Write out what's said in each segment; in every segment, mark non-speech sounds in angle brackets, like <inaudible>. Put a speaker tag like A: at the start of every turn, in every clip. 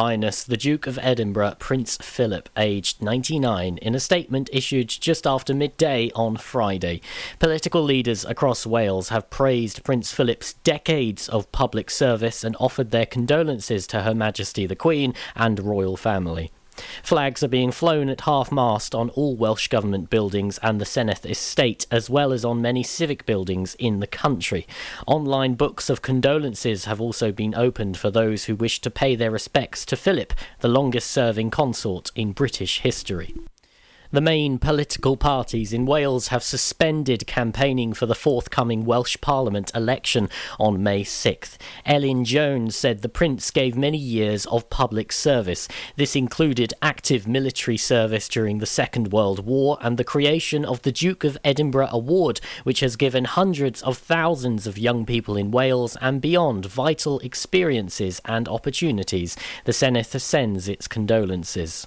A: Highness the Duke of Edinburgh, Prince Philip, aged 99, in a statement issued just after midday on Friday. Political leaders across Wales have praised Prince Philip's decades of public service and offered their condolences to Her Majesty the Queen and royal family. Flags are being flown at half mast on all Welsh Government buildings and the Senedd estate, as well as on many civic buildings in the country. Online books of condolences have also been opened for those who wish to pay their respects to Philip, the longest serving consort in British history. The main political parties in Wales have suspended campaigning for the forthcoming Welsh Parliament election on May 6th. Elin Jones said the Prince gave many years of public service. This included active military service during the Second World War and the creation of the Duke of Edinburgh Award, which has given hundreds of thousands of young people in Wales and beyond vital experiences and opportunities. The Senedd sends its condolences.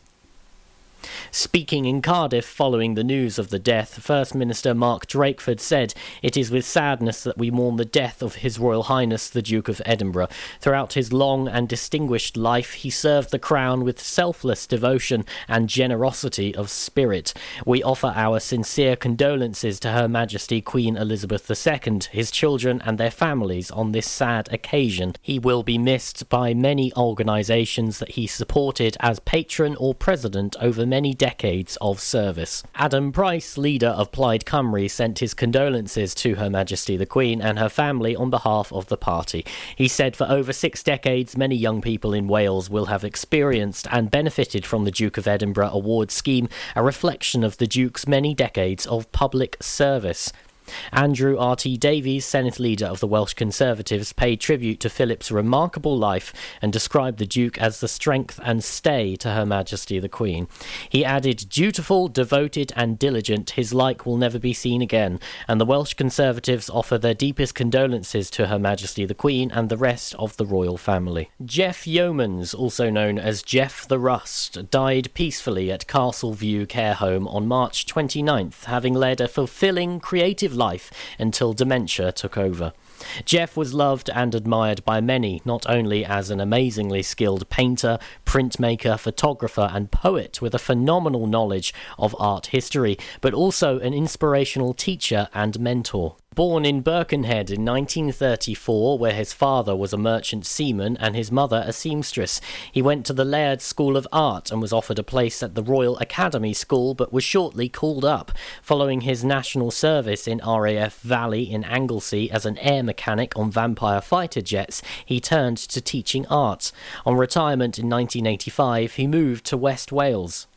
A: Speaking in Cardiff following the news of the death, First Minister Mark Drakeford said, It is with sadness that we mourn the death of His Royal Highness the Duke of Edinburgh. Throughout his long and distinguished life, he served the Crown with selfless devotion and generosity of spirit. We offer our sincere condolences to Her Majesty Queen Elizabeth II, his children, and their families on this sad occasion. He will be missed by many organisations that he supported as patron or president over many decades of service. Adam Price, leader of Plaid Cymru, sent his condolences to Her Majesty the Queen and her family on behalf of the party. He said for over six decades, many young people in Wales will have experienced and benefited from the Duke of Edinburgh Award scheme, a reflection of the Duke's many decades of public service. Andrew R.T. Davies, Senedd leader of the Welsh Conservatives, paid tribute to Philip's remarkable life and described the Duke as the strength and stay to Her Majesty the Queen. He added, Dutiful, devoted, and diligent, his like will never be seen again, and the Welsh Conservatives offer their deepest condolences to Her Majesty the Queen and the rest of the royal family. Jeff Yeomans, also known as Jeff the Rust, died peacefully at Castle View Care Home on March 29th, having led a fulfilling, creative life until dementia took over. Jeff was loved and admired by many, not only as an amazingly skilled painter, printmaker, photographer, and poet with a phenomenal knowledge of art history, but also an inspirational teacher and mentor. Born in Birkenhead in 1934, where his father was a merchant seaman and his mother a seamstress, he went to the Laird School of Art and was offered a place at the Royal Academy School but was shortly called up. Following his national service in RAF Valley in Anglesey as an air mechanic on Vampire fighter jets, he turned to teaching art. On retirement in 1985, he moved to West Wales.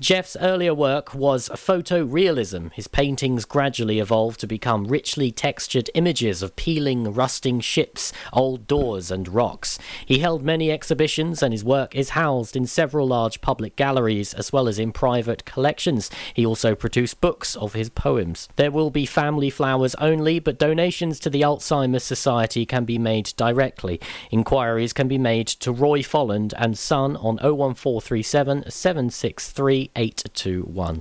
A: Jeff's earlier work was photorealism. His paintings gradually evolved to become richly textured images of peeling, rusting ships, old doors, and rocks. He held many exhibitions, and his work is housed in several large public galleries as well as in private collections. He also produced books of his poems. There will be family flowers only, but donations to the Alzheimer's Society can be made directly. Inquiries can be made to Roy Folland and Son on 01437 763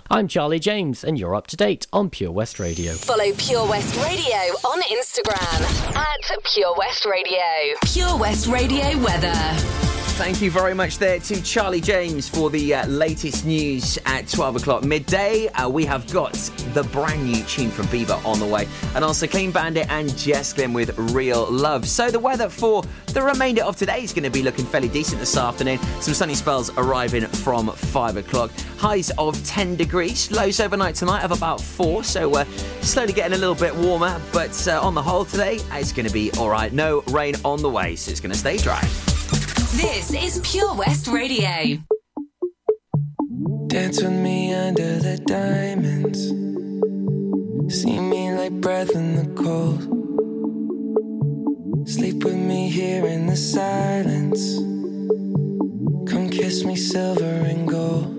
A: I'm Charlie James, and you're up to date on Pure West Radio.
B: Follow Pure West Radio on Instagram at Pure West Radio. Pure West Radio weather.
C: Thank you very much there to Charlie James for the uh, latest news at 12 o'clock midday. Uh, we have got the brand new tune from Bieber on the way, and also Clean Bandit and Jess Glynne with Real Love. So the weather for the remainder of today is going to be looking fairly decent this afternoon. Some sunny spells arriving from 5 o'clock. Highs of 10 degrees, lows overnight tonight of about 4, so we're slowly getting a little bit warmer, but uh, on the whole today, it's going to be alright. No rain on the way, so it's going to stay dry.
B: This is Pure West Radio.
D: Dance with me under the diamonds. See me like breath in the cold. Sleep with me here in the silence. Come kiss me silver and gold.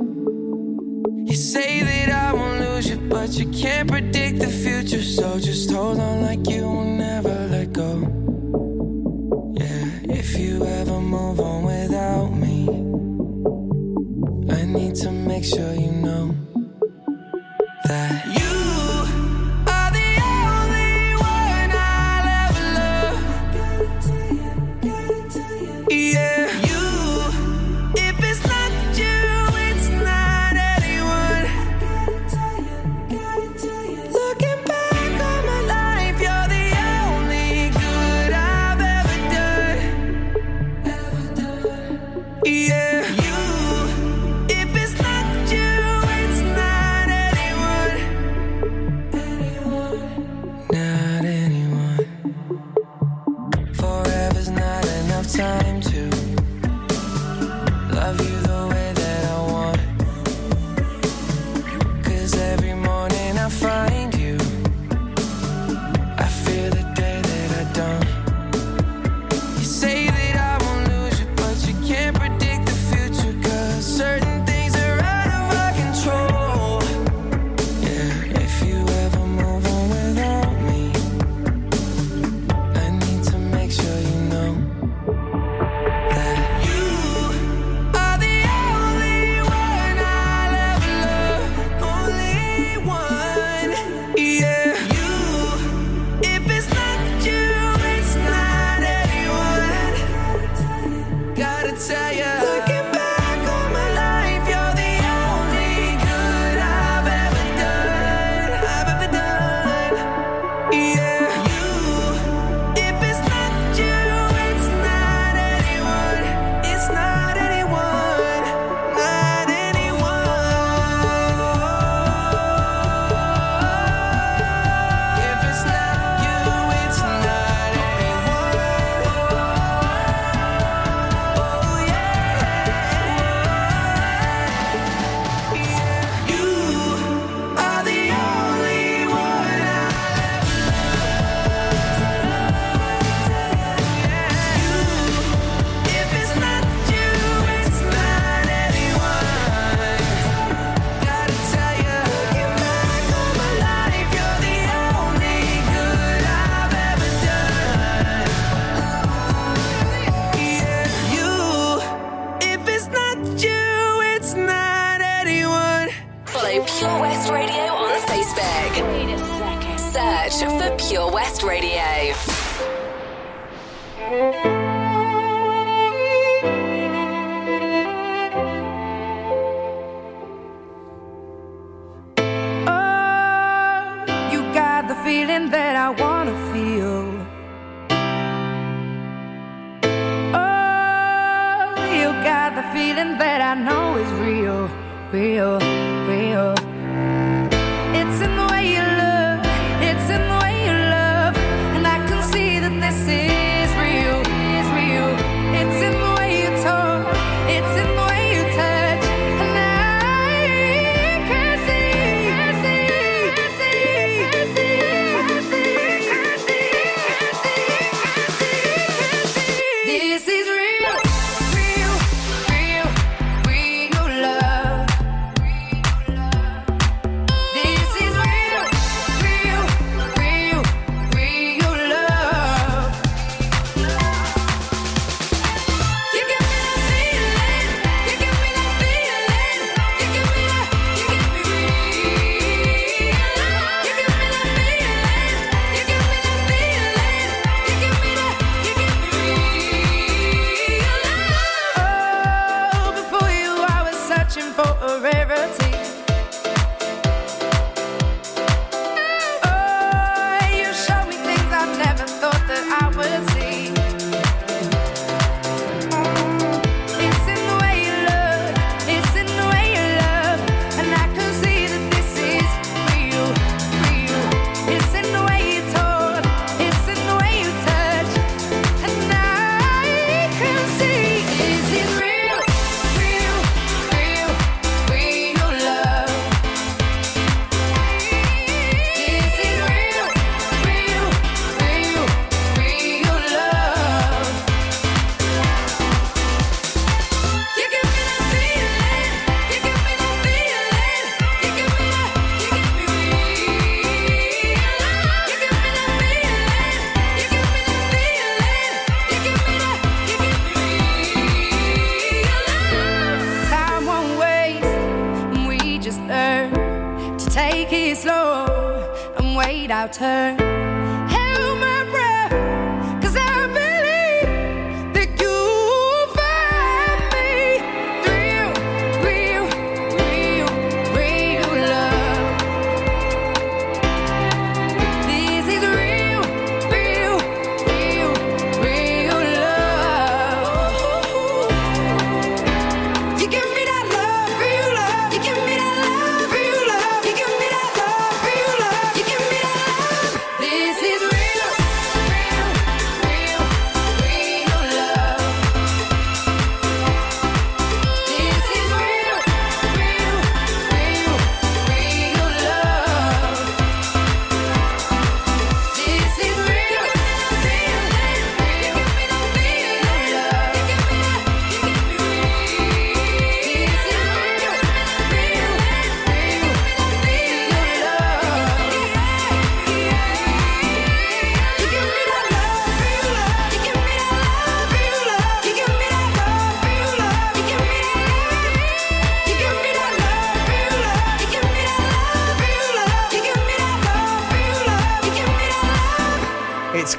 D: You say that I won't lose you, but you can't predict the future. So just hold on like you will never let go. Yeah, if you ever make sure you know that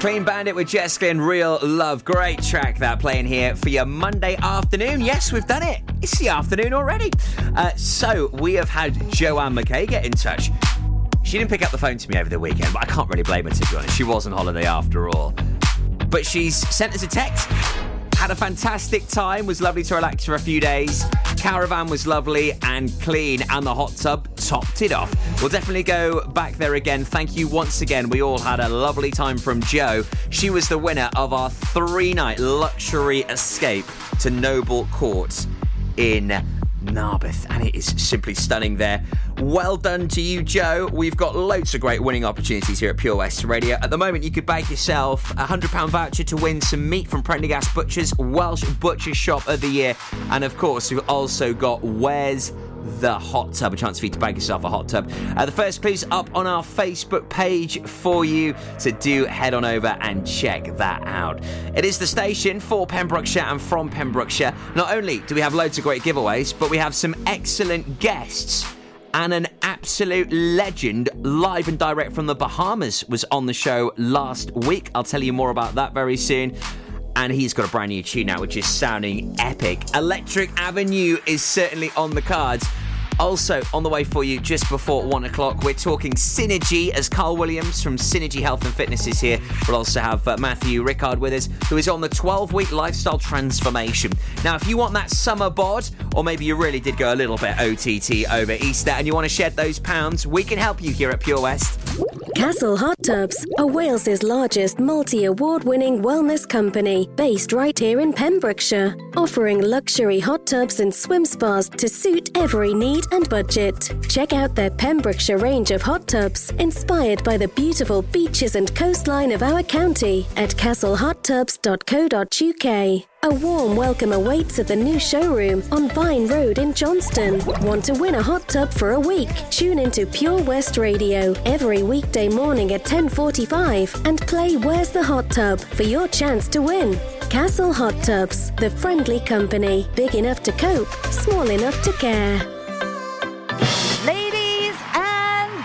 C: Clean Bandit with Jessica and Real Love. Great track that playing here for your Monday afternoon. Yes, we've done it. It's the afternoon already. Uh, so we have had Joanne McKay get in touch. She didn't pick up the phone to me over the weekend, but I can't really blame her to be honest. She was on holiday after all. But she's sent us a text had a fantastic time, was lovely to relax for a few days. Caravan was lovely and clean, and the hot tub topped it off. We'll definitely go back there again. Thank you once again. We all had a lovely time from Joe. She was the winner of our three night luxury escape to Noble Court in Narberth, and it is simply stunning there. Well done to you, Joe. We've got loads of great winning opportunities here at Pure West Radio. At the moment, you could bag yourself a £100 voucher to win some meat from Prendergast Butchers, Welsh Butcher Shop of the Year. And of course, we've also got Where's the hot tub. A chance for you to bag yourself a hot tub. Uh, the first clue's up on our Facebook page for you, so do head on over and check that out. It is the station for Pembrokeshire and from Pembrokeshire. Not only do we have loads of great giveaways, but we have some excellent guests and an absolute legend live and direct from the Bahamas was on the show last week. I'll tell you more about that very soon. And he's got a brand new tune out, which is sounding epic. Electric Avenue is certainly on the cards. Also, on the way for you just before one o'clock, we're talking Synergy as Carl Williams from Synergy Health and Fitness is here. We'll also have uh, Matthew Rickard with us, who is on the 12 week lifestyle transformation. Now, if you want that summer bod, or maybe you really did go a little bit OTT over Easter and you want to shed those pounds, we can help you here at Pure West.
E: Castle Hot Tubs are Wales's largest multi award winning wellness company based right here in Pembrokeshire, offering luxury hot tubs and swim spas to suit every need and budget. Check out their Pembrokeshire range of hot tubs inspired by the beautiful beaches and coastline of our county at castlehottubs.co.uk. A warm welcome awaits at the new showroom on Vine Road in Johnston. Want to win a hot tub for a week? Tune into Pure West Radio every weekday morning at 10:45 and play Where's the Hot Tub for your chance to win. Castle Hot Tubs, the friendly company, big enough to cope, small enough to care.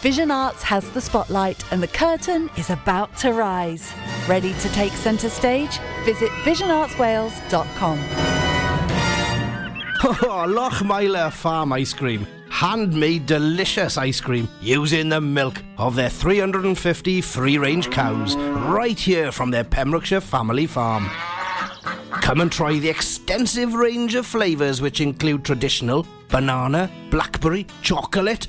F: Vision Arts has the spotlight and the curtain is about to rise. Ready to take centre stage? Visit visionartswales.com. <laughs>
G: Oh, Lochmeyler Farm Ice Cream. Handmade delicious ice cream using the milk of their 350 free range cows right here from their Pembrokeshire family farm. Come and try the extensive range of flavours which include traditional banana, blackberry, chocolate,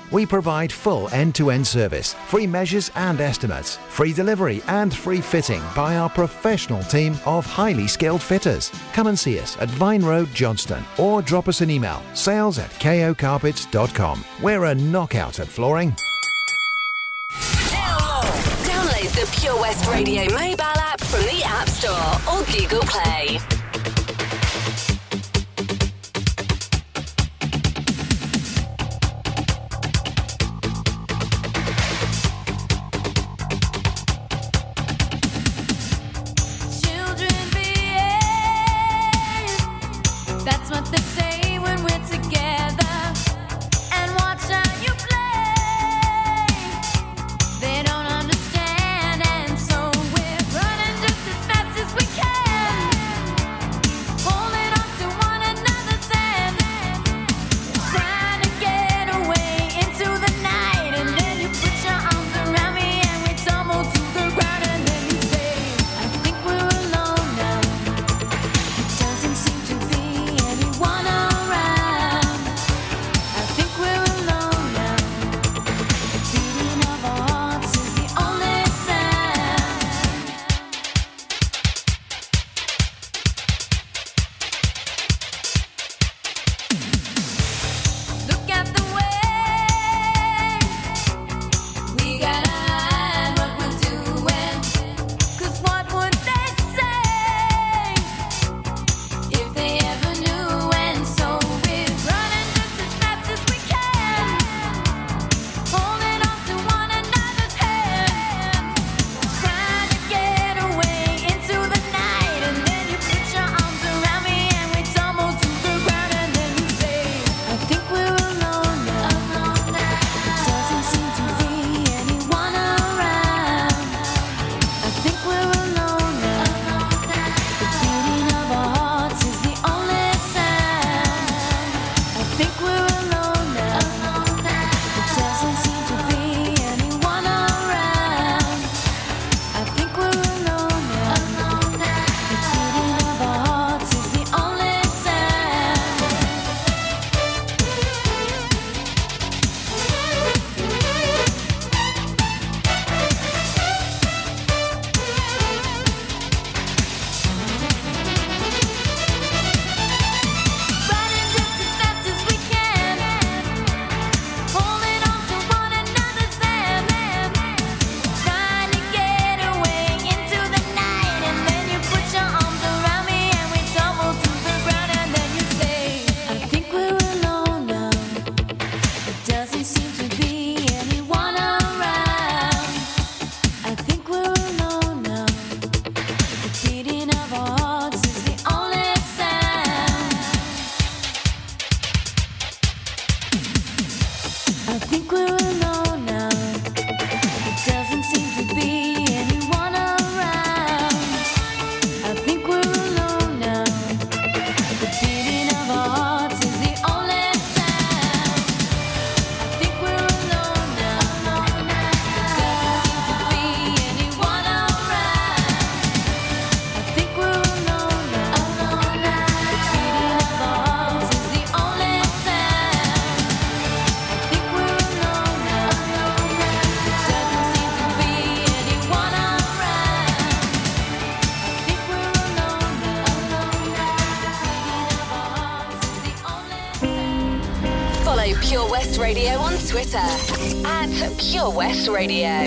H: We provide full end to end service, free measures and estimates, free delivery and free fitting by our professional team of highly skilled fitters. Come and see us at Vine Road, Johnston, or drop us an email sales at kocarpets.com. We're a knockout at flooring.
B: Download the Pure West Radio mobile app from the App Store or Google Play. Radio.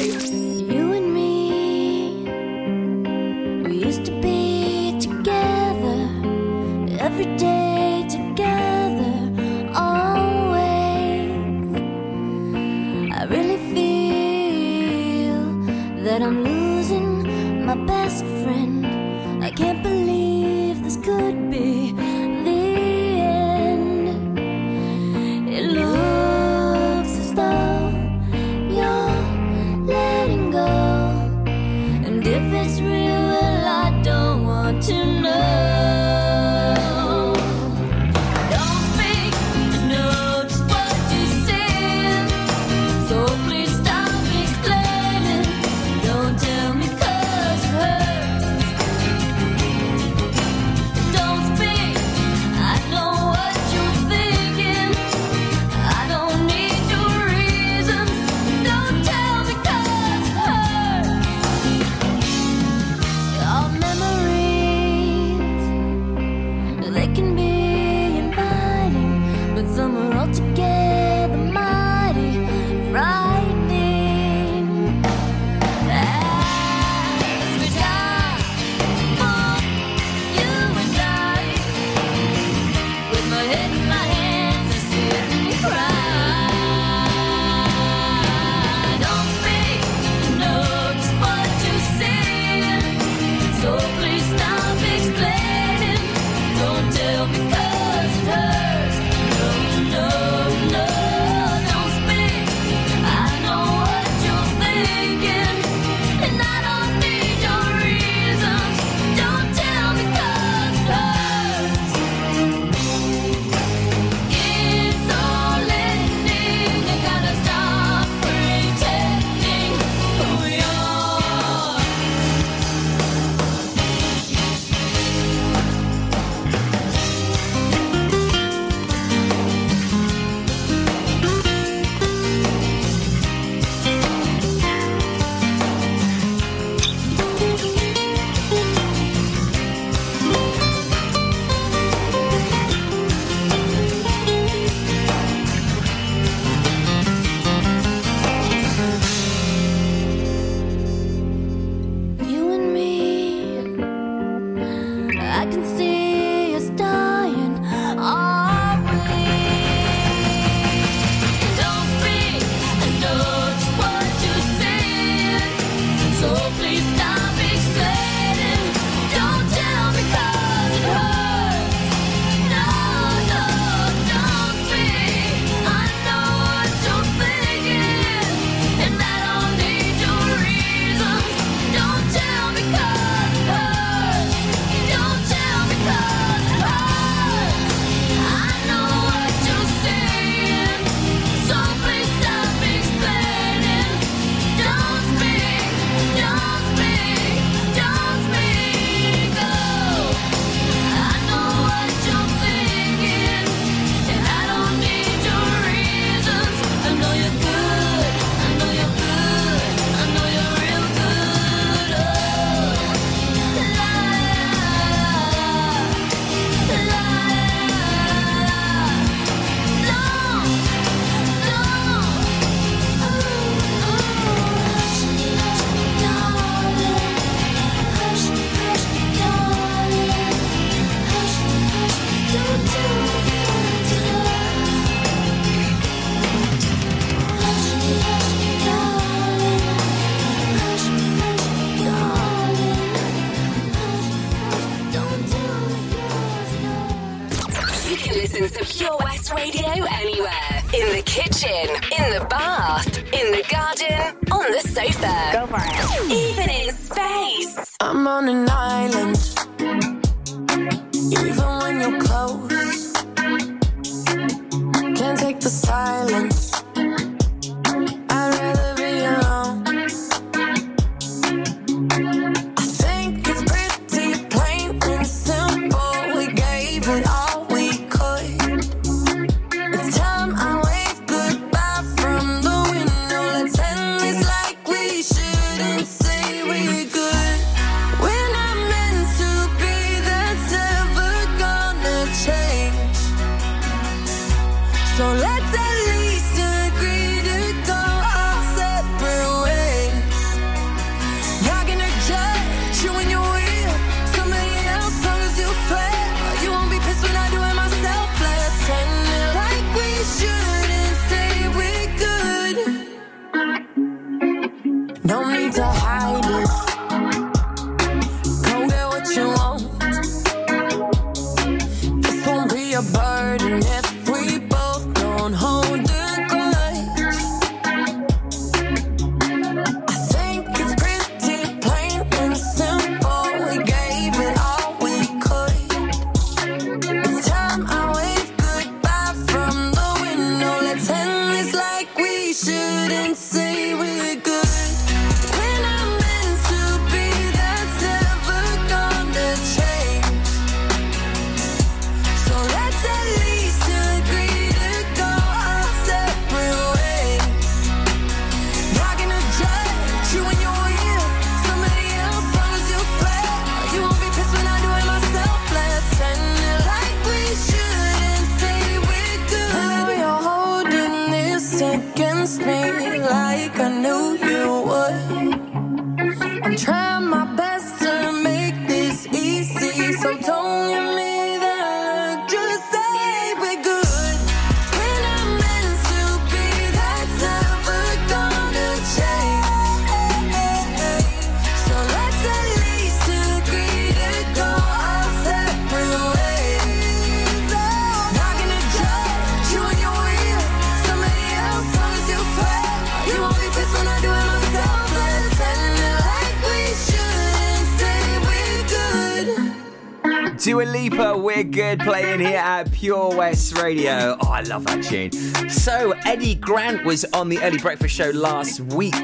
C: Lipa, we're good playing here at Pure West Radio. Oh, I love that tune. So, Eddie Grant was on the Early Breakfast Show last week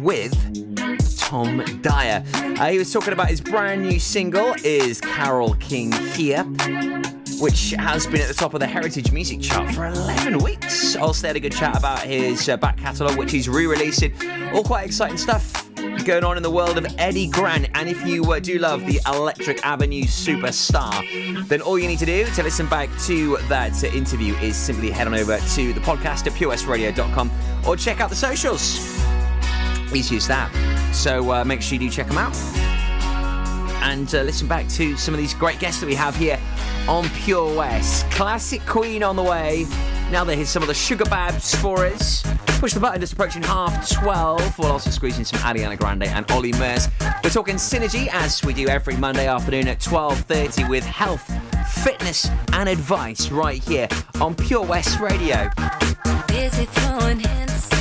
C: with Tom Dyer. Uh, he was talking about his brand new single, Is Carol King Here? Which has been at the top of the Heritage Music Chart for 11 weeks. Also, had a good chat about his uh, back catalogue, which he's re releasing. All quite exciting stuff going on in the world of Eddie Grant. And if you uh, do love the Electric Avenue superstar, then all you need to do to listen back to that interview is simply head on over to the podcast at purewestradio.com or check out the socials. Please use that. So uh, make sure you do check them out. And uh, listen back to some of these great guests that we have here on Pure West. Classic Queen on the way. Now that here's some of the Sugababes for us. Push the button just approaching half 12. We'll also squeezing in some Ariana Grande and Olly Murs. We're talking synergy as we do every Monday afternoon at 12.30 with health, fitness and advice right here on Pure West Radio.
B: Throwing hints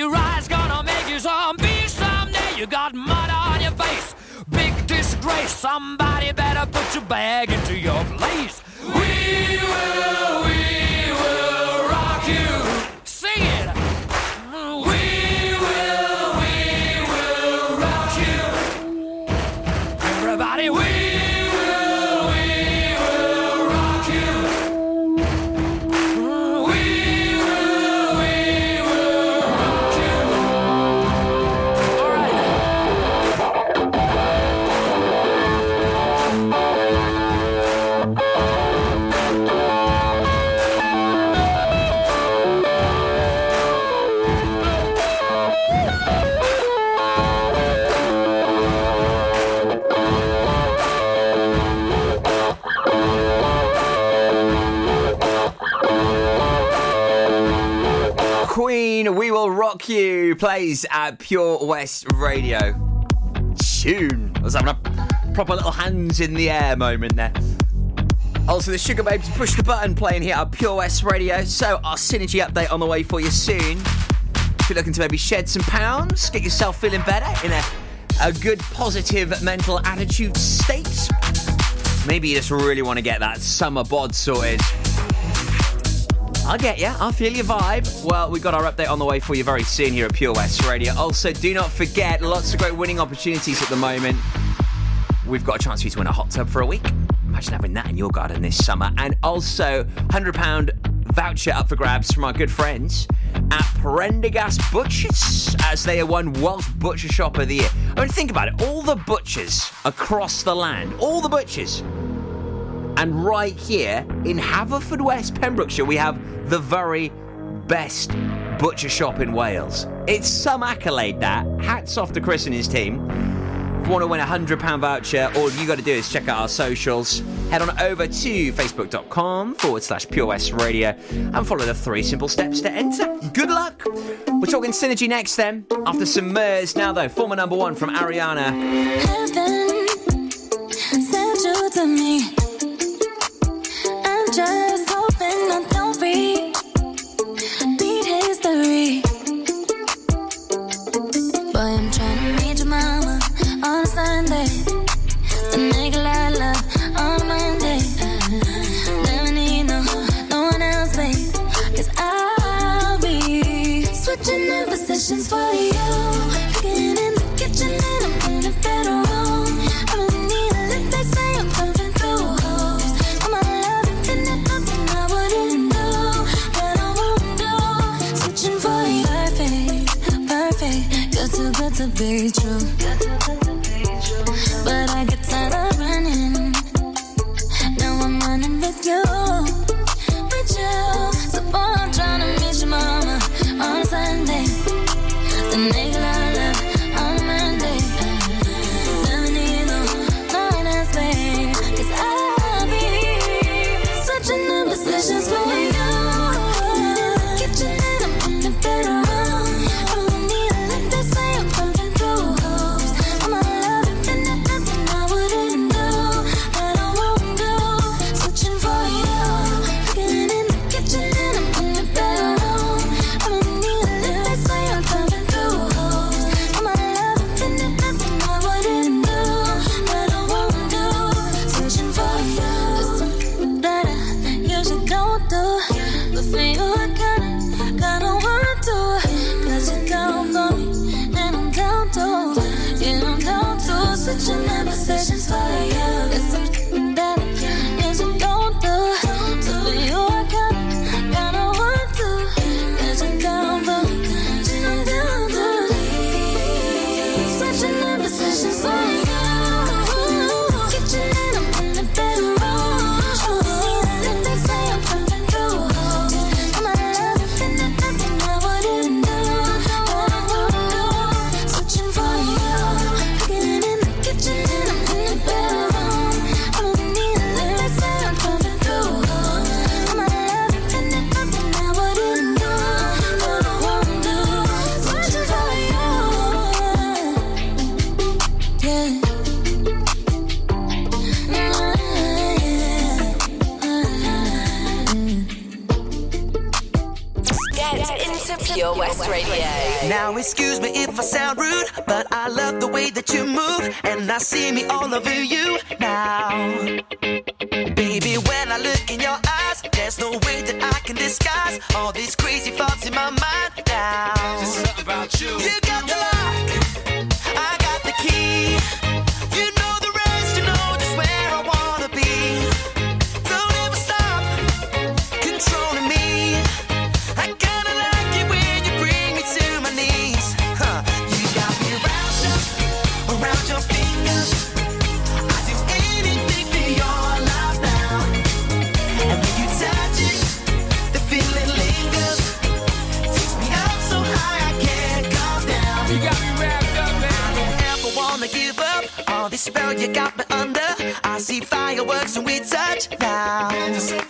I: your eyes, gonna make you zombie someday. You got mud on your face, big disgrace. Somebody better put your bag into your place. We will, we Rock You
C: plays at Pure West Radio. Tune. I was having a proper little hands in the air moment there. Also, the Sugababes push the button playing here at Pure West Radio. So, our synergy update on the way for you soon. If you're looking to maybe shed some pounds, get yourself feeling better in a, a good, positive mental attitude state. Maybe you just really want to get that summer bod sorted. I get ya. I feel your vibe. Well, we've got our update on the way for you very soon here at Pure West Radio. Also, do not forget, lots of great winning opportunities at the moment. We've got a chance for you to win a hot tub for a week. Imagine having that in your garden this summer. And also, £100 voucher up for grabs from our good friends at Prendergast Butchers as they have won Welsh Butcher Shop of the Year. I mean, think about it. All the butchers across the land, all the butchers and right here in Haverfordwest, Pembrokeshire, we have the very best butcher shop in Wales. It's some accolade that. Hats off to Chris and his team. If you want to win a £100 voucher, all you got to do is check out our socials. Head on over to facebook.com forward slash Pure West Radio and follow the three simple steps to enter. Good luck. We're talking synergy next then. After some Murs. Now, though, former number one from Ariana.
B: Heaven you to me.
J: Fireworks when we touch now.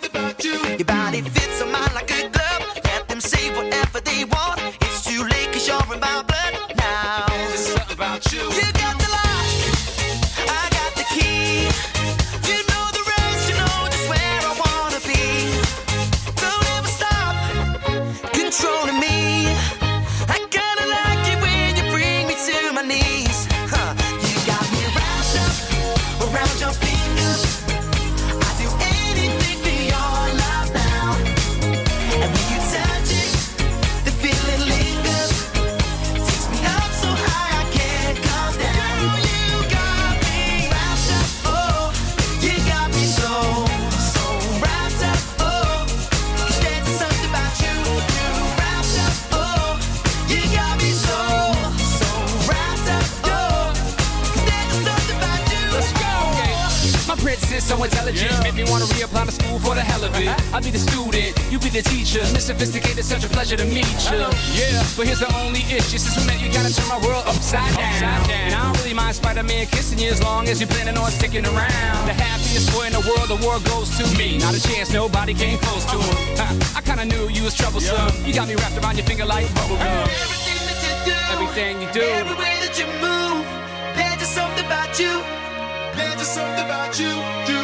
I: But here's the only issue. Since we met, you gotta turn my world upside down. And I don't really mind Spider-Man kissing you as long as you're planning on sticking around. The happiest boy in the world, the world goes to me. Not a chance, nobody came close to him. Huh, I kinda knew you was troublesome. You got me wrapped around your finger like bubblegum.
J: Everything that you do,
I: Everything you do.
J: every way that you move, there's just something about you. There's just something about you.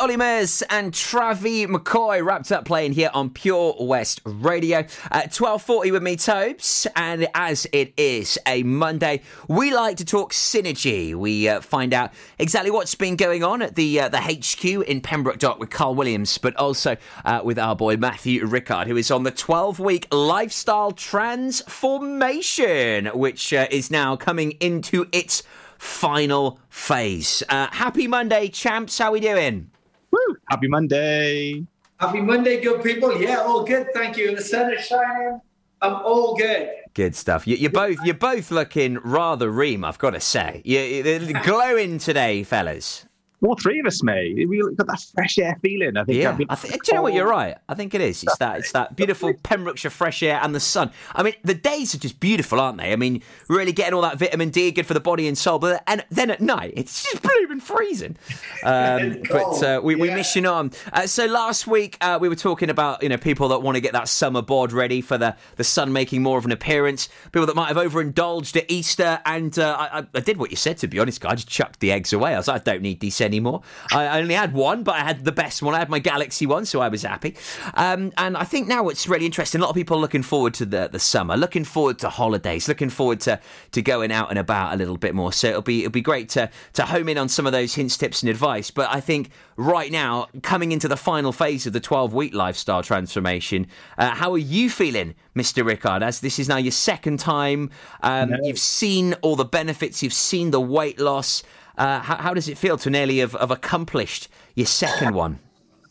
J: Olly Murs and
C: Travie McCoy wrapped up playing here on Pure West Radio at 12.40 with me, Tobes. And as it is a Monday, we like to talk synergy. We uh, find out exactly what's been going on at the uh, the HQ in Pembroke Dock with Carl Williams, but also uh, with our boy Matthew Rickard, who is on the 12-week lifestyle transformation, which uh, is now coming into its final phase. Uh, happy Monday, champs. How we doing?
K: Woo! Happy Monday.
L: Happy Monday, good people. Yeah, all good. Thank you. The sun is shining. I'm all good.
C: Good stuff. You, you're both you're both looking rather ream. I've got to say, you, you're glowing today, fellas.
K: All three of us, mate. We got that fresh air feeling. I think.
C: Yeah,
K: I've
C: I think, do you know what? You're right. I think it is. It's that. It's that beautiful <laughs> Pembrokeshire fresh air and the sun. I mean, the days are just beautiful, aren't they? I mean, really getting all that vitamin D, good for the body and soul. But and then at night, it's just <laughs> blooming freezing. Um, <laughs> but uh, we, we miss you on. Uh, so last week uh, we were talking about you know people that want to get that summer board ready for the the sun making more of an appearance. People that might have overindulged at Easter, and uh, I, I- I did what you said. To be honest, guy, I just chucked the eggs away. I was like, I don't need these anymore. I only had one, but I had the best one. I had my Galaxy one, so I was happy. Um, and I think now it's really interesting. A lot of people are looking forward to the the summer, looking forward to holidays, looking forward to to going out and about a little bit more. So it'll be it'll be great to to home in on some of those hints, tips, and advice. But I think right now, coming into the final phase of the 12 week lifestyle transformation, uh, how are you feeling, Mr. Rickard? As this is now your second time, um, you've seen all the benefits, you've seen the weight loss. Uh, how, how does it feel to nearly have, have accomplished your second one?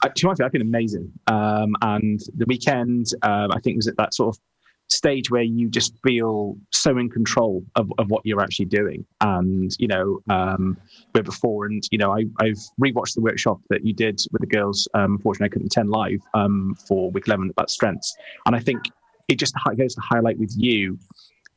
K: I, to be honest, I feel amazing. Um, and the weekend, um, I think was at that sort of stage where you just feel so in control of, of what you're actually doing. And, you know, um, where before, and, you know, I, I've rewatched the workshop that you did with the girls. Um, unfortunately, I couldn't attend live um, for week 11 about strengths. And I think it just goes to highlight with you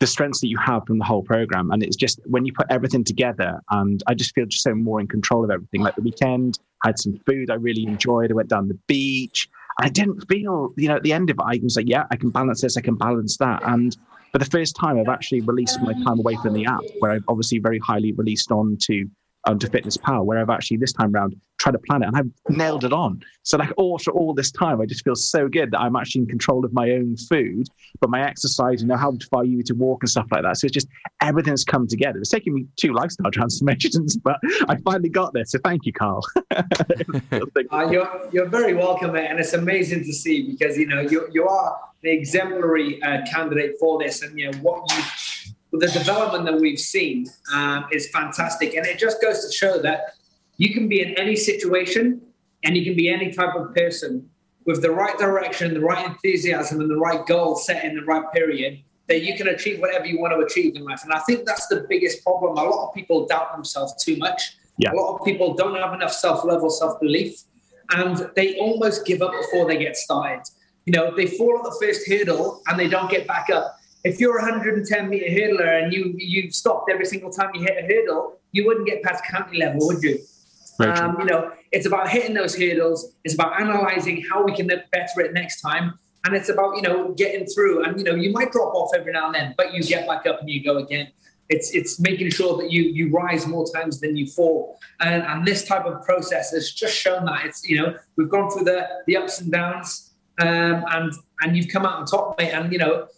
K: the strengths that you have from the whole program. And it's just when you put everything together, and I just feel just so more in control of everything. Like the weekend, I had some food I really enjoyed. I went down the beach. I didn't feel, you know, at the end of it, I was like, yeah, I can balance this, I can balance that. And for the first time, I've actually released my time away from the app, where I've obviously very highly released on to onto Fitness Pal, where I've actually this time round tried to plan it and I've nailed it on. So like all for all this time, I just feel so good that I'm actually in control of my own food, but my exercise, you know, how far you need to walk and stuff like that. So it's just everything's come together. It's taken me two lifestyle <laughs> transformations, but I finally got there. So thank you, Carl. <laughs> <laughs>
L: Uh, you're you're very welcome, and it's amazing to see because you know you you are the exemplary uh, candidate for this, and you know what you the development that we've seen um, is fantastic, and it just goes to show that you can be in any situation and you can be any type of person with the right direction, the right enthusiasm, and the right goal set in the right period. That you can achieve whatever you want to achieve in life, and I think that's the biggest problem. A lot of people doubt themselves too much.
K: Yeah.
L: A lot of people don't have enough self love or self belief, and they almost give up before they get started. You know, they fall at the first hurdle and they don't get back up. If you're a 110 meter hurdler and you you stopped every single time you hit a hurdle, you wouldn't get past county level, would you? Um, you know, it's about hitting those hurdles. It's about analyzing how we can better it next time, and it's about you know getting through. And you know, you might drop off every now and then, but you get back up and you go again. It's it's making sure that you you rise more times than you fall, and and this type of process has just shown that. It's you know we've gone through the the ups and downs, um, and and you've come out on top, mate. And you know,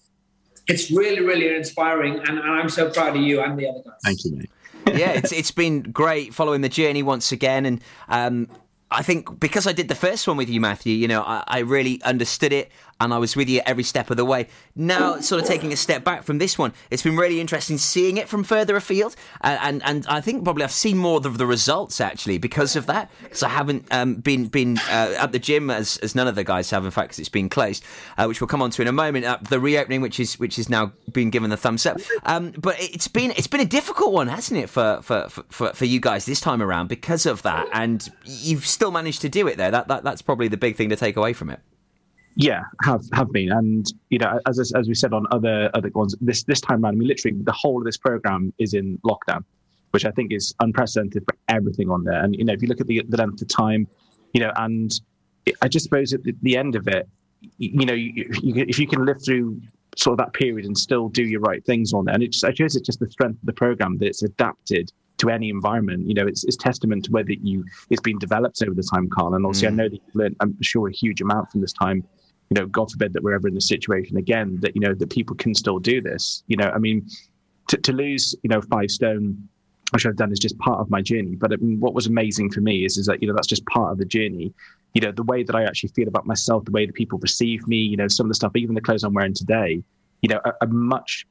L: it's really really inspiring, and, and I'm so proud of you and the other guys.
K: Thank you, mate.
C: yeah, it's it's been great following the journey once again, and um, I think because I did the first one with you, Matthew, you know, I, I really understood it, and I was with you every step of the way. Now, sort of taking a step back from this one, it's been really interesting seeing it from further afield, and and, and I think probably I've seen more of the results actually because of that, because I haven't um, been been uh, at the gym as, as none of the guys have, in fact, 'cause it's been closed, uh, which we'll come on to in a moment. Uh, the reopening, which is which is now been given the thumbs up, um, but it's been it's been a difficult one, hasn't it, for for, for, for for you guys this time around because of that, and you've still managed to do it there. That, that that's probably the big thing to take away from it.
K: Yeah, have have been, and you know, as as we said on other other ones, this this time around, I mean, literally the whole of this program is in lockdown, which I think is unprecedented for everything on there. And you know, if you look at the the length of time, you know, and I just suppose at the, the end of it, you, you know, you, you, if you can live through sort of that period and still do your right things on there, and it just I suppose it's just the strength of the program that it's adapted to any environment. You know, it's, it's testament to whether you it's been developed over the time, Carl. And obviously,
C: Mm.
K: I know that you've learned, I'm sure, a huge amount from this time. You know, God forbid that we're ever in this situation again. That you know that people can still do this. You know, I mean, to, to lose you know five stone, which I've done, is just part of my journey. But I mean, what was amazing for me is is that you know that's just part of the journey. You know, the way that I actually feel about myself, the way that people perceive me. You know, some of the stuff, even the clothes I'm wearing today. You know, are, are much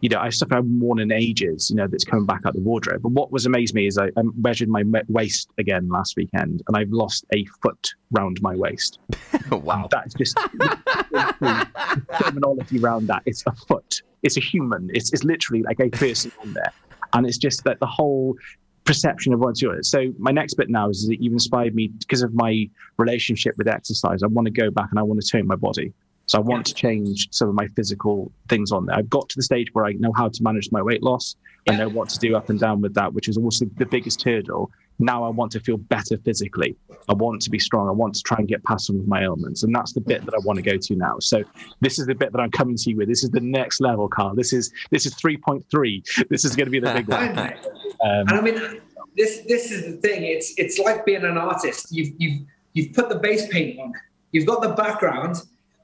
K: you know, I stuff I've worn in ages, you know, that's coming back out the wardrobe. But what was amazed me is I, I measured my me- waist again last weekend, and I've lost a foot round my waist. <laughs>
C: wow,
K: that's just terminology around that. It's a foot. It's a human. It's it's literally like a person on there, and it's just that the whole perception of what's yours. So my next bit now is that you've inspired me because of my relationship with exercise. I want to go back and I want to tone my body. So I want to change some of my physical things on there. I've got to the stage where I know how to manage my weight loss. I know what to do up and down with that, which is also the biggest hurdle. Now I want to feel better physically. I want to be strong. I want to try and get past some of my ailments. And that's the bit that I want to go to now. So this is the bit that I'm coming to you with. This is the next level, Carl. This is this is 3.3. <laughs> This is going to be the big one. <laughs> Um,
L: and I mean, this this is the thing. It's it's like being an artist. You've you've you've put the base paint on. You've got the background,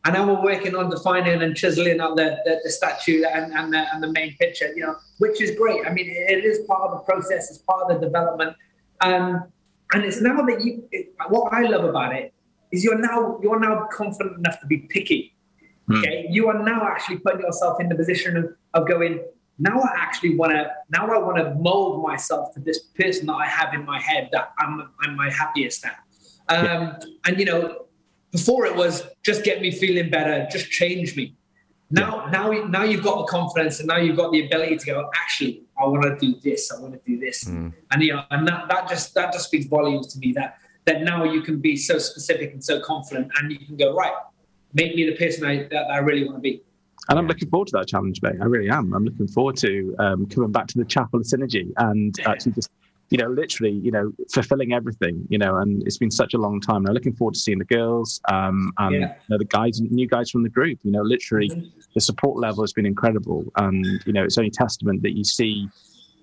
L: and now we're working on defining and chiseling on the, the, the statue and, and, the, and the main picture. You know, which is great. I mean, it is part of the process. It's part of the development. Um, and it's now that you. It, what I love about it is you're now you're now confident enough to be picky. Okay, you are now actually putting yourself in the position of, of going. Now I actually want to. Now I want to mold myself to this person that I have in my head that I'm I'm my happiest at. Um, and you know, before it was just get me feeling better, just change me. Now, now, now you've got the confidence, and now you've got the ability to go. Actually, I want to do this. I want to do this, and you know, and that, that just that just speaks volumes to me. That that now you can be so specific and so confident, and you can go right. Make me the person I, that I really want to be.
K: And I'm looking forward to that challenge, mate. I really am. I'm looking forward to um, coming back to the chapel of synergy and actually just, you know, literally, you know, fulfilling everything, you know. And it's been such a long time. I'm looking forward to seeing the girls um, and
L: Yeah.
K: you know, the guys, new guys from the group. You know, literally, the support level has been incredible, and you know, it's only testament that you see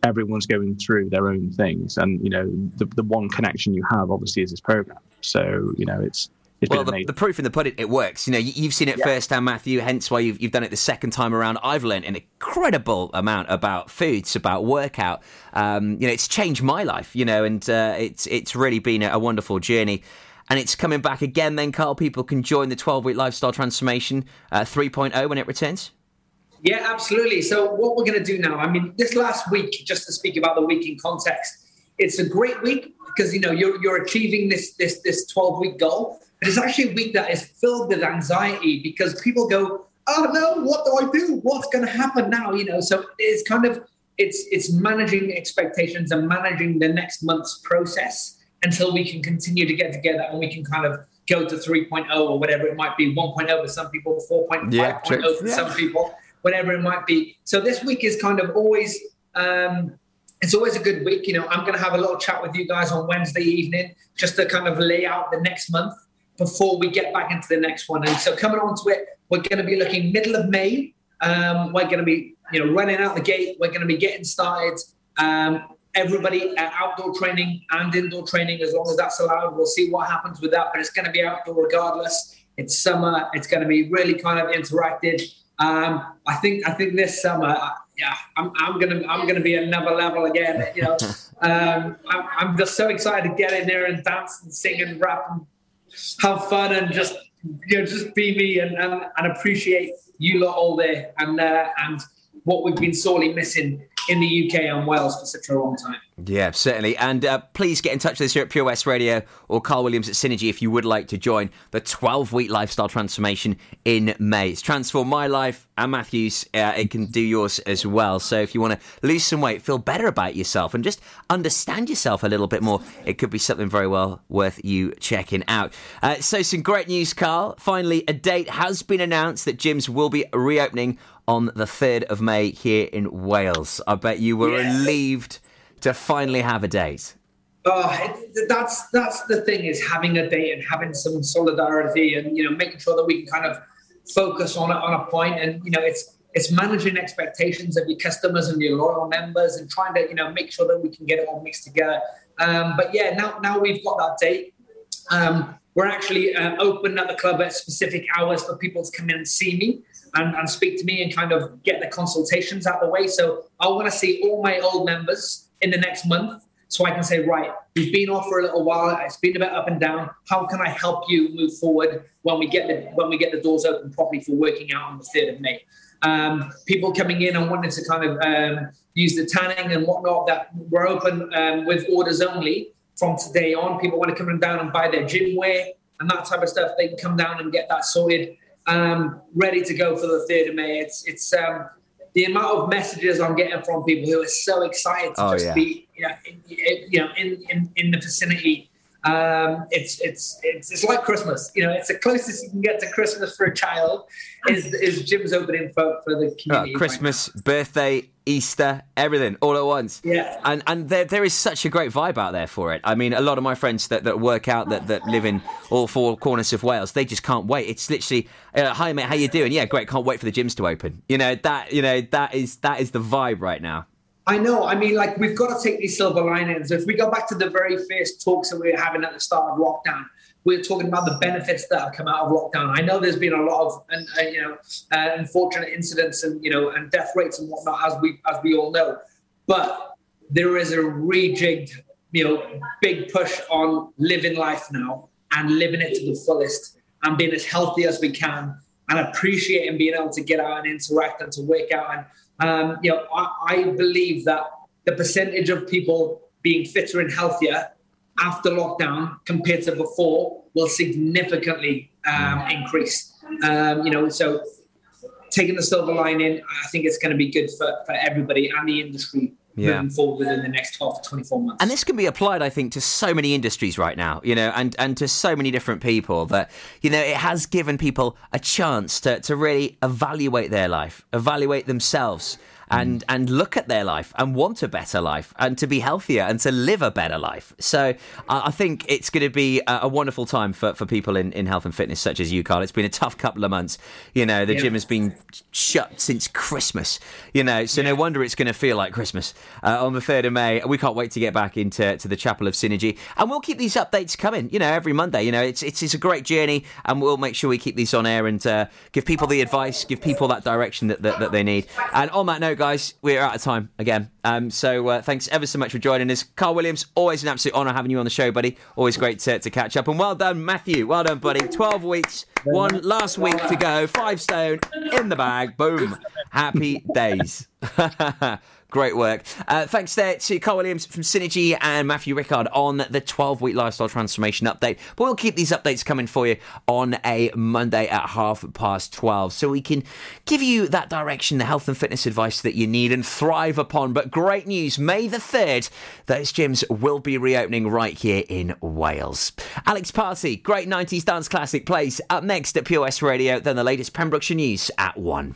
K: everyone's going through their own things, and you know, the the one connection you have obviously is this program. So you know, it's
C: well, the, the proof in the pudding, it works. You know, you, you've seen it
K: Yeah.
C: firsthand, Matthew. Hence why you've, you've done it the second time around. I've learned an incredible amount about foods, about workout. Um, you know, it's changed my life. You know, and uh, it's it's really been a, a wonderful journey. And it's coming back again. Then, Carl, people can join the 12 week lifestyle transformation uh, 3.0 when it returns.
L: Yeah, absolutely. So what we're going to do now, I mean, this last week, just to speak about the week in context, it's a great week because you know you're you're achieving this this this 12 week goal, but it's actually a week that is filled with anxiety because people go, oh no, what do I do? What's going to happen now? You know, so it's kind of it's it's managing expectations and managing the next month's process until we can continue to get together and we can kind of go to 3.0 or whatever it might be 1.0 for some people 4.5
C: Yeah, true.
L: for
C: Yeah.
L: some people whatever it might be so this week is kind of always um it's always a good week you know i'm going to have a little chat with you guys on wednesday evening just to kind of lay out the next month before we get back into the next one. And so coming on to it we're going to be looking middle of may. Um, we're going to be you know running out the gate. We're going to be getting started. Um, everybody uh, outdoor training and indoor training as long as that's allowed we'll see what happens with that but it's going to be outdoor regardless. It's summer. It's going to be really kind of interactive. Um, i think i think this summer uh, yeah i'm, I'm gonna i'm gonna be another level again you know. <laughs> Um, I'm, I'm just so excited to get in there and dance and sing and rap and have fun and just you know just be me and and, and appreciate you lot all there and uh, and what we've been sorely missing in the UK and Wales for such a long time.
C: Yeah, certainly. And uh, please get in touch with us here at Pure West Radio or Carl Williams at Synergy if you would like to join the 12 week lifestyle transformation in May. It's transformed my life and Matthew's. Uh, it can do yours as well. So if you want to lose some weight, feel better about yourself, and just understand yourself a little bit more, it could be something very well worth you checking out. Uh, so, some great news, Carl. Finally, a date has been announced that gyms will be reopening on the 3rd of May here in Wales. I bet you were
L: Yes.
C: relieved to finally have a date.
L: Oh, it, that's that's the thing is having a date and having some solidarity and you know making sure that we can kind of focus on it on a point and you know it's it's managing expectations of your customers and your loyal members and trying to you know make sure that we can get it all mixed together. Um, but yeah, now now we've got that date. Um, we're actually uh, open at the club at specific hours for people to come in and see me and, and speak to me and kind of get the consultations out the way. So I want to see all my old members in the next month so I can say, right, we've been off for a little while. It's been a bit up and down. How can I help you move forward when we get the when we get the doors open properly for working out on the third of May? Um, people coming in and wanting to kind of um, use the tanning and whatnot. That we're open um, with orders only from today on. People want to come down and buy their gym wear and that type of stuff. They can come down and get that sorted, um, ready to go for the third of May. It's it's um, the amount of messages I'm getting from people who are so excited to
C: Oh,
L: just
C: yeah.
L: be you know, in, you know in, in, in the vicinity. Um, it's, it's it's it's like Christmas. You know, it's the closest you can get to Christmas for a child is is gyms opening for, for the
C: Uh,
L: community.
C: Christmas, birthday, Easter, everything all at once.
L: Yeah.
C: And and there there is such a great vibe out there for it. I mean, a lot of my friends that, that work out that, that live in all four corners of Wales, they just can't wait. It's literally, uh, hi mate, how you doing? Yeah, great. Can't wait for the gyms to open. You know that you know that is that is the vibe right now.
L: I know. I mean, like we've got to take these silver linings. If we go back to the very first talks that we were having at the start of lockdown, we were talking about the benefits that have come out of lockdown. I know there's been a lot of, and uh, you know, uh, unfortunate incidents and you know, and death rates and whatnot, as we as we all know. But there is a rejigged, you know, big push on living life now and living it to the fullest and being as healthy as we can and appreciating being able to get out and interact and to work out. And um, you know, I, I believe that the percentage of people being fitter and healthier after lockdown compared to before will significantly um, increase. Um, you know, so taking the silver lining, I think it's going to be good for, for everybody and the industry
C: Yeah.
L: moving forward within the next 12 to 24 months.
C: And this can be applied, I think, to so many industries right now, you know, and, and to so many different people that, you know, it has given people a chance to, to really evaluate their life, evaluate themselves. And, and look at their life and want a better life and to be healthier and to live a better life. So I I think it's going to be a, a wonderful time for, for people in, in health and fitness such as you, Carl. It's been a tough couple of months. You know, the
M: Yeah.
C: gym has been shut since Christmas, you know, so no wonder it's going to feel like Christmas uh, on the 3rd of May. We can't wait to get back into to the Chapel of Synergy. And we'll keep these updates coming, you know, every Monday. You know, it's, it's, it's a great journey and we'll make sure we keep these on air and uh, give people the advice, give people that direction that, that, that they need. And on that note, guys, we're out of time again. Um, so uh, thanks ever so much for joining us. Carl Williams, always an absolute honour having you on the show, buddy. Always great to, to catch up. And well done, Matthew. Well done, buddy. 12 weeks, one last week to go. Five stone in the bag. Boom. Happy days. <laughs> Great work. Uh, thanks there to Carl Williams from Synergy and Matthew Rickard on the 12 week lifestyle transformation update. But we'll keep these updates coming for you on a Monday at half past 12 so we can give you that direction, the health and fitness advice that you need and thrive upon. But great news May the 3rd, those gyms will be reopening right here in Wales. Alex Party, great 90s dance classic plays up next at POS Radio, then the latest Pembrokeshire news at 1.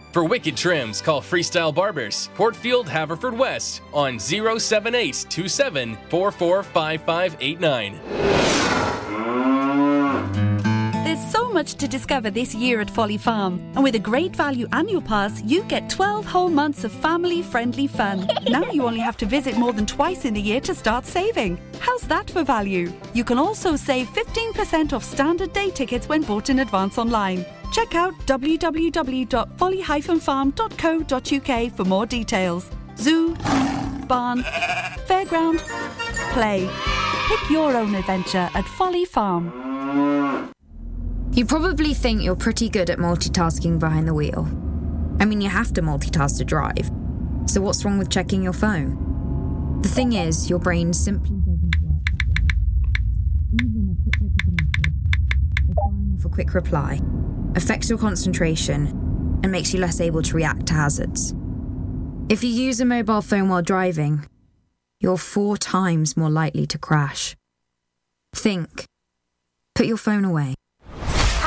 N: For wicked trims, call Freestyle Barbers, Portfield, Haverfordwest, on 078 27
O: There's so much to discover this year at Folly Farm, and with a great value annual pass, you get 12 whole months of family friendly fun. <laughs> now you only have to visit more than twice in the year to start saving. How's that for value? You can also save 15% off standard day tickets when bought in advance online. Check out www.folly-farm.co.uk for more details. Zoo, barn, fairground, play. Pick your own adventure at Folly Farm.
P: You probably think you're pretty good at multitasking behind the wheel. I mean, you have to multitask to drive. So, what's wrong with checking your phone? The thing is, your brain simply doesn't work. Even a quick a quick reply, affects your concentration and makes you less able to react to hazards. If you use a mobile phone while driving, you're four times more likely to crash. Think. Put your phone away.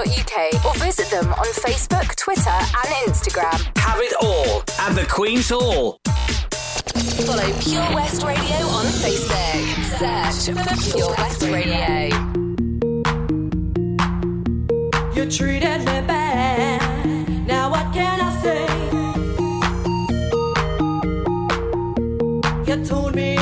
B: or visit them on Facebook, Twitter, and Instagram.
Q: Have it all at the Queen's Hall.
B: Follow Pure West Radio on Facebook. Search for Pure West Radio.
R: You treated me bad. Now what can I say? You told me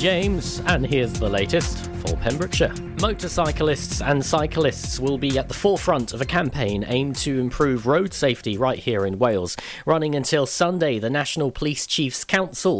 A: James, and here's the latest for Pembrokeshire. Motorcyclists and cyclists will be at the forefront of a campaign aimed to improve road safety right here in Wales. Running until Sunday, the National Police Chiefs Council